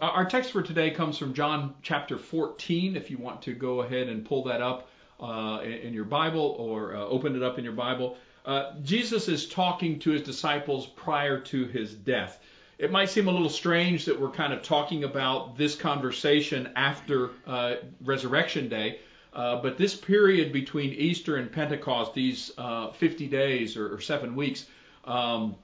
Our text for today comes from John chapter 14. If you want to go ahead and pull that up uh, in your Bible or uh, open it up in your Bible, uh, Jesus is talking to his disciples prior to his death. It might seem a little strange that we're kind of talking about this conversation after uh, Resurrection Day, uh, but this period between Easter and Pentecost, these uh, 50 days or, or seven weeks, um,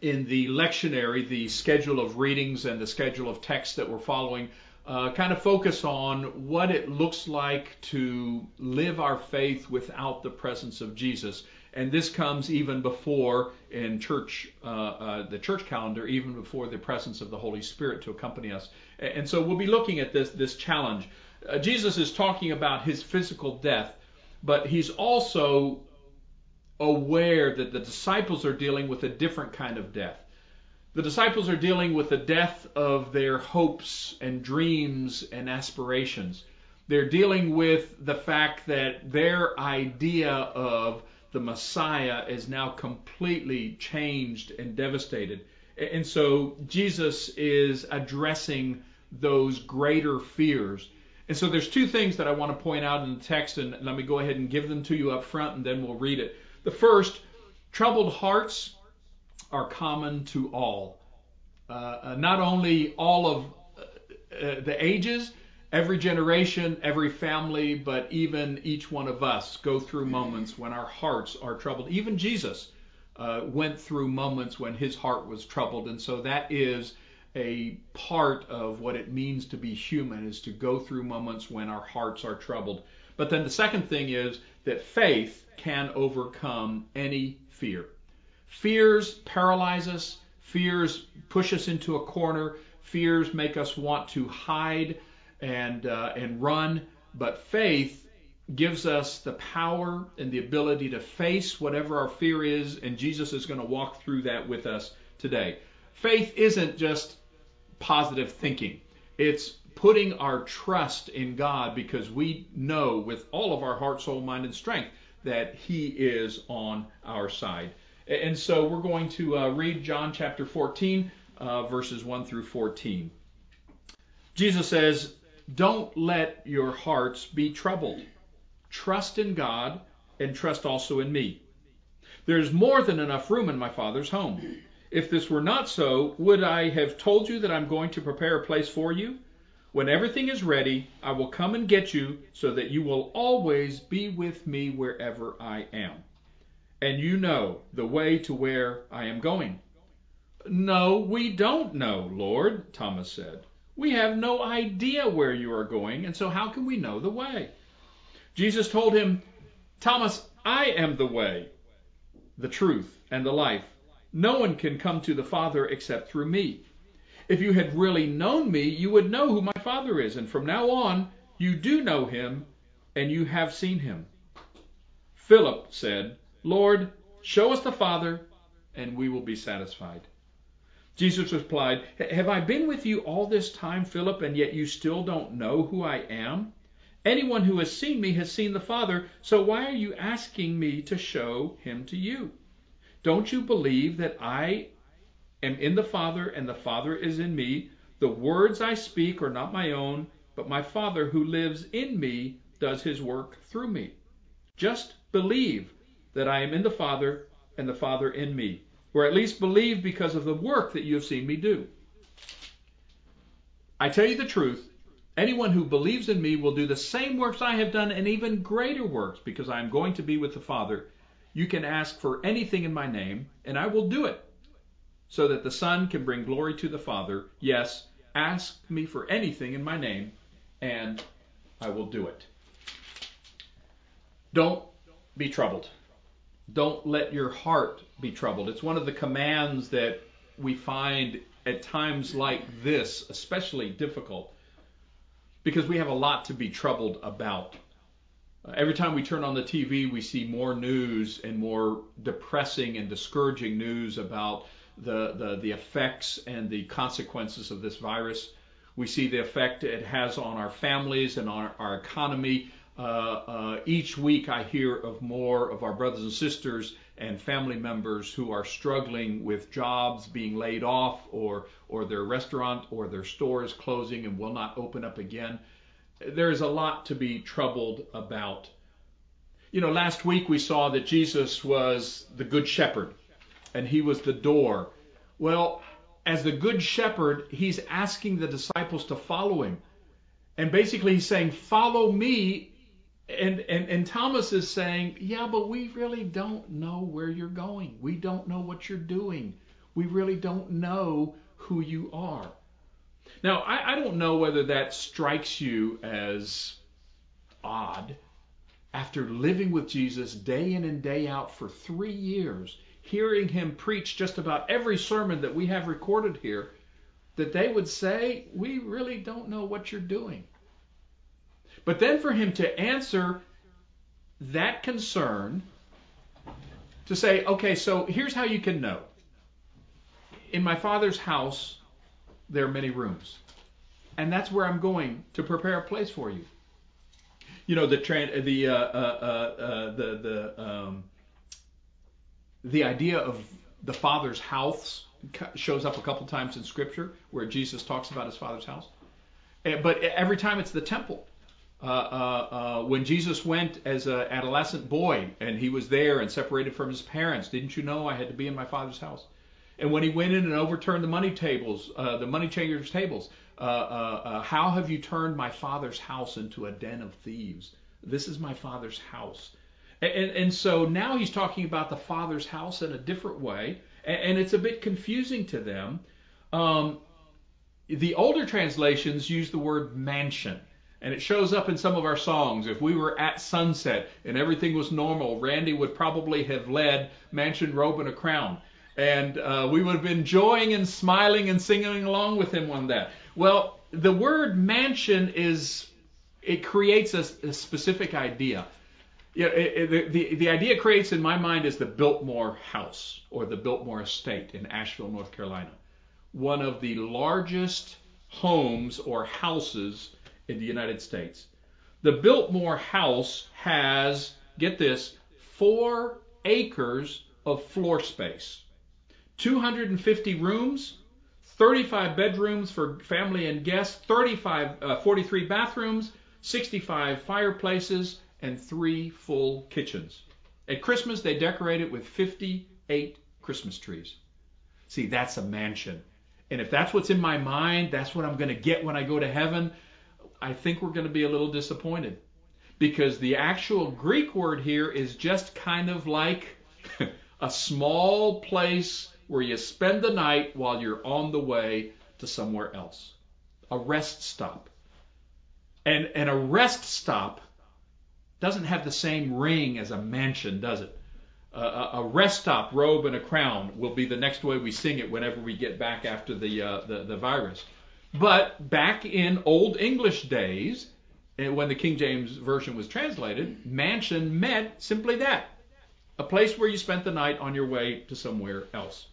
in the lectionary, the schedule of readings and the schedule of texts that we're following uh, kind of focus on what it looks like to live our faith without the presence of Jesus. And this comes even before in church, uh, uh, the church calendar, even before the presence of the Holy Spirit to accompany us. And so we'll be looking at this this challenge. Uh, Jesus is talking about his physical death, but he's also aware that the disciples are dealing with a different kind of death. The disciples are dealing with the death of their hopes and dreams and aspirations. They're dealing with the fact that their idea of the Messiah is now completely changed and devastated. And so Jesus is addressing those greater fears. And so there's two things that I want to point out in the text, and let me go ahead and give them to you up front, and then we'll read it. The first, troubled hearts are common to all. Uh, uh, not only all of uh, uh, the ages, every generation, every family, but even each one of us go through moments when our hearts are troubled. Even Jesus uh, went through moments when his heart was troubled. And so that is a part of what it means to be human, is to go through moments when our hearts are troubled. But then the second thing is that faith can overcome any fear. Fears paralyze us, fears push us into a corner, fears make us want to hide and uh, and run, but faith gives us the power and the ability to face whatever our fear is, and Jesus is going to walk through that with us today. Faith isn't just positive thinking. It's putting our trust in God because we know with all of our heart, soul, mind, and strength that He is on our side. And so we're going to uh, read John chapter 14, uh, verses 1 through 14. Jesus says, Don't let your hearts be troubled. Trust in God and trust also in me. There's more than enough room in my Father's home. If this were not so, would I have told you that I'm going to prepare a place for you? When everything is ready, I will come and get you so that you will always be with me wherever I am. And you know the way to where I am going. No, we don't know, Lord, Thomas said. We have no idea where you are going, and so how can we know the way? Jesus told him, Thomas, I am the way, the truth, and the life. No one can come to the Father except through me. If you had really known me, you would know who my Father is, and from now on you do know him, and you have seen him. Philip said, Lord, show us the Father, and we will be satisfied. Jesus replied, Have I been with you all this time, Philip, and yet you still don't know who I am? Anyone who has seen me has seen the Father, so why are you asking me to show him to you? Don't you believe that I am in the Father, and the Father is in me. The words I speak are not my own, but my Father who lives in me does his work through me. Just believe that I am in the Father, and the Father in me, or at least believe because of the work that you have seen me do. I tell you the truth, anyone who believes in me will do the same works I have done and even greater works because I am going to be with the Father. You can ask for anything in my name, and I will do it so that the Son can bring glory to the Father. Yes, ask me for anything in my name, and I will do it. Don't be troubled. Don't let your heart be troubled. It's one of the commands that we find at times like this especially difficult because we have a lot to be troubled about. Uh, every time we turn on the TV, we see more news and more depressing and discouraging news about the, the, the effects and the consequences of this virus. We see the effect it has on our families and on our economy. Uh, uh, each week I hear of more of our brothers and sisters and family members who are struggling with jobs being laid off or or their restaurant or their store is closing and will not open up again. There is a lot to be troubled about. You know, last week we saw that Jesus was the good shepherd and he was the door. Well, as the good shepherd, he's asking the disciples to follow him. And basically he's saying, "Follow me and, and, and Thomas is saying, yeah, but we really don't know where you're going. We don't know what you're doing. We really don't know who you are. Now, I, I don't know whether that strikes you as odd. After living with Jesus day in and day out for three years, hearing him preach just about every sermon that we have recorded here, that they would say, We really don't know what you're doing. But then for him to answer that concern, to say, okay, so here's how you can know. In my father's house, there are many rooms. And that's where I'm going to prepare a place for you. You know the the uh, uh, uh, uh, the the um, the idea of the father's house shows up a couple times in Scripture where Jesus talks about his father's house. Eh, but every time it's the temple. Uh, uh, uh, when Jesus went as an adolescent boy and he was there and separated from his parents, didn't you know I had to be in my father's house? And when he went in and overturned the money tables, uh, the money changers' tables, uh, uh, how have you turned my father's house into a den of thieves? This is my father's house. And, and, and so now he's talking about the father's house in a different way, and, and it's a bit confusing to them. Um, the older translations use the word mansion. And it shows up in some of our songs. If we were at sunset and everything was normal, Randy would probably have led Mansion, Robe, and a Crown. And uh, we would have been enjoying and smiling and singing along with him on that. Well, the word mansion is, it creates a, a specific idea. Yeah, it, it, the, the idea creates in my mind is the Biltmore House or the Biltmore Estate in Asheville, North Carolina. One of the largest homes or houses in the United States. The Biltmore House has, get this, four acres of floor space, 250 rooms, 35 bedrooms for family and guests, 35, uh, 43 bathrooms, 65 fireplaces, and three full kitchens. At Christmas, they decorate it with 58 Christmas trees. See, that's a mansion. And if that's what's in my mind, that's what I'm going to get when I go to heaven, I think we're going to be a little disappointed because the actual Greek word here is just kind of like a small place where you spend the night while you're on the way to somewhere else. A rest stop. And, and a rest stop doesn't have the same ring as a mansion, does it? Uh, a rest stop, robe, and a crown will be the next way we sing it whenever we get back after the, uh, the, the virus. But back in Old English days, eh, when the King James Version was translated, mansion meant simply that a place where you spent the night on your way to somewhere else.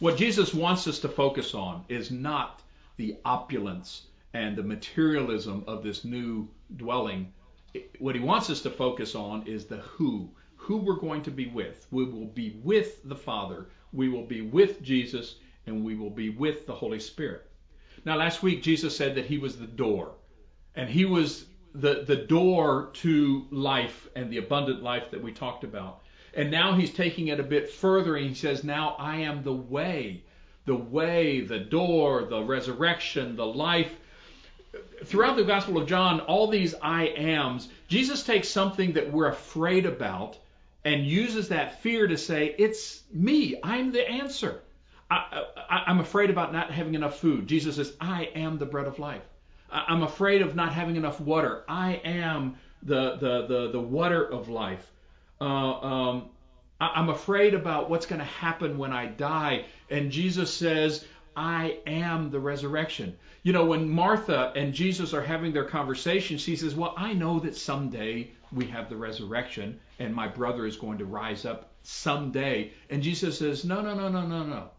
What Jesus wants us to focus on is not the opulence and the materialism of this new dwelling. What he wants us to focus on is the who, who we're going to be with. We will be with the Father, we will be with Jesus, and we will be with the Holy Spirit. Now, last week, Jesus said that he was the door, and he was the, the door to life and the abundant life that we talked about. And now he's taking it a bit further, and he says, Now I am the way, the way, the door, the resurrection, the life. Throughout the Gospel of John, all these I ams, Jesus takes something that we're afraid about and uses that fear to say, It's me, I'm the answer. I, am afraid about not having enough food. Jesus says, I am the bread of life. I, I'm afraid of not having enough water. I am the, the, the, the water of life. Uh, um, I, I'm afraid about what's going to happen when I die. And Jesus says, I am the resurrection. You know, when Martha and Jesus are having their conversation, she says, Well, I know that someday we have the resurrection and my brother is going to rise up someday. And Jesus says, No, no, no, no, no, no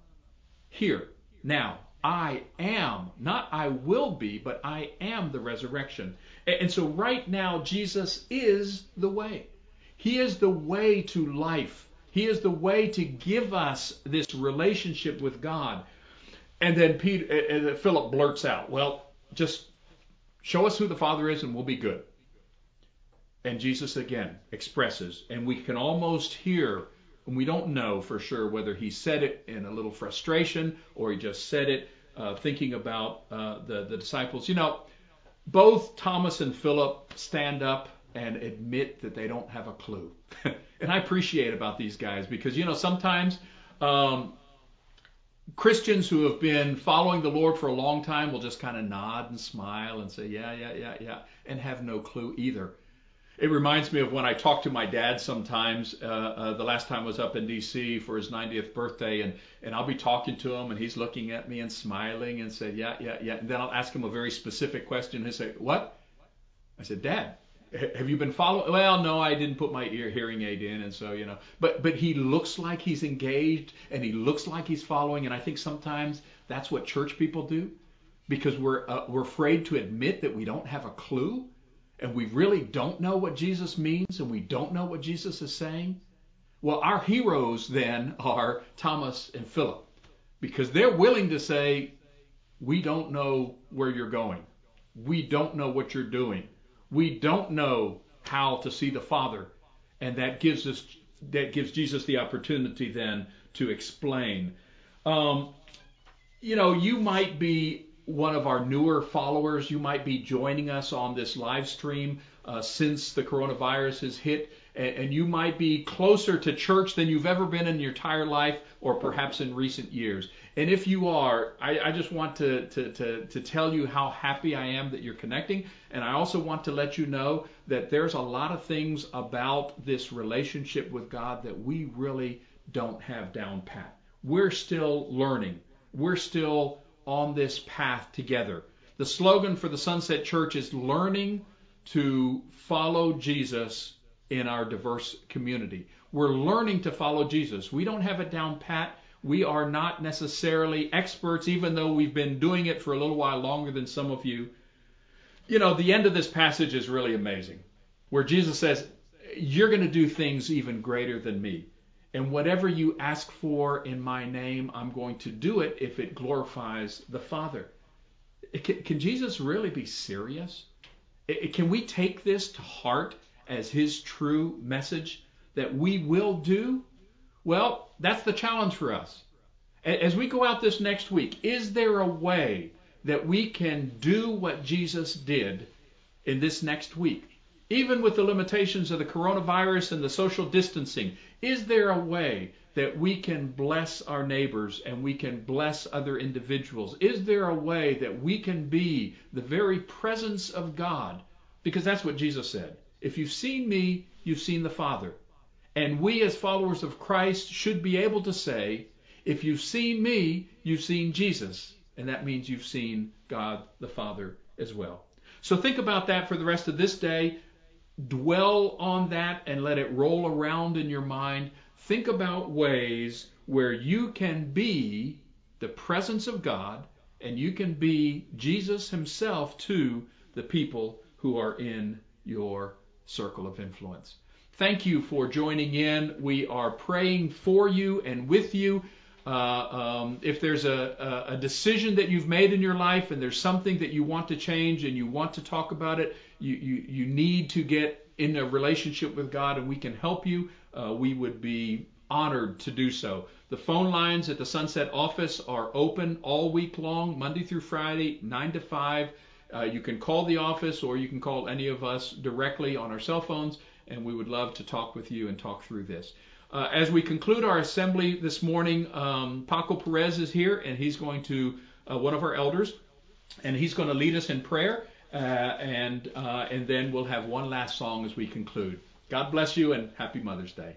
here, now. I am, not I will be, but I am the resurrection. And so right now, Jesus is the way. He is the way to life, He is the way to give us this relationship with God. And then Peter, and Philip blurts out, "Well, just show us who the Father is, and we'll be good." And Jesus again expresses, and we can almost hear, and we don't know for sure whether he said it in a little frustration or he just said it uh, thinking about uh, the the disciples. You know, both Thomas and Philip stand up and admit that they don't have a clue. and I appreciate about these guys because you know sometimes um, Christians who have been following the Lord for a long time will just kind of nod and smile and say yeah yeah yeah yeah and have no clue either. It reminds me of when I talk to my dad sometimes. Uh, uh, the last time I was up in D.C. for his 90th birthday, and and I'll be talking to him, and he's looking at me and smiling and say, yeah, yeah, yeah. And then I'll ask him a very specific question. And He'll say, what? I said, Dad, have you been following? Well, no, I didn't put my ear hearing aid in, and so you know. But but he looks like he's engaged, and he looks like he's following. And I think sometimes that's what church people do, because we're uh, we're afraid to admit that we don't have a clue and we really don't know what Jesus means and we don't know what Jesus is saying, well, our heroes then are Thomas and Philip because they're willing to say, We don't know where you're going. We don't know what you're doing. We don't know how to see the Father. And that gives us that gives Jesus the opportunity then to explain. Um, you know, you might be one of our newer followers, you might be joining us on this live stream uh, since the coronavirus has hit, and, and, you might be closer to church than you've ever been in your entire life, or perhaps in recent years. And if you are, I, I just want to, to, to, to tell you how happy I am that you're connecting. And I also want to let you know that there's a lot of things about this relationship with God that we really don't have down pat. We're still learning. We're still on this path together. The slogan for the Sunset Church is learning to follow Jesus in our diverse community. We're learning to follow Jesus. We don't have it down pat. We are not necessarily experts, even though we've been doing it for a little while longer than some of you. You know, the end of this passage is really amazing, where Jesus says, You're going to do things even greater than me. And whatever you ask for in my name, I'm going to do it if it glorifies the Father. Can, can Jesus really be serious? Can we take this to heart as his true message that we will do? Well, that's the challenge for us. As we go out this next week, is there a way that we can do what Jesus did in this next week? Even with the limitations of the coronavirus and the social distancing, is there a way that we can bless our neighbors and we can bless other individuals? Is there a way that we can be the very presence of God? Because that's what Jesus said. If you've seen me, you've seen the Father. And we, as followers of Christ, should be able to say, if you've seen me, you've seen Jesus. And that means you've seen God the Father as well. So think about that for the rest of this day dwell on that and let it roll around in your mind. Think about ways where you can be the presence of God and you can be Jesus himself to the people who are in your circle of influence. Thank you for joining in. We are praying for you and with you. Uh, um, if there's a, a, decision that you've made in your life and there's something that you want to change and you want to talk about it, you, you, you need to get in a relationship with God and we can help you, uh, we would be honored to do so. The phone lines at the Sunset office are open all week long, Monday through Friday, 9 to 5. Uh, you can call the office or you can call any of us directly on our cell phones, and we would love to talk with you and talk through this. Uh, as we conclude our assembly this morning, um, Paco Perez is here, and he's going to, uh, one of our elders, and he's going to lead us in prayer, uh, and uh, and then we'll have one last song as we conclude. God bless you, and happy Mother's Day.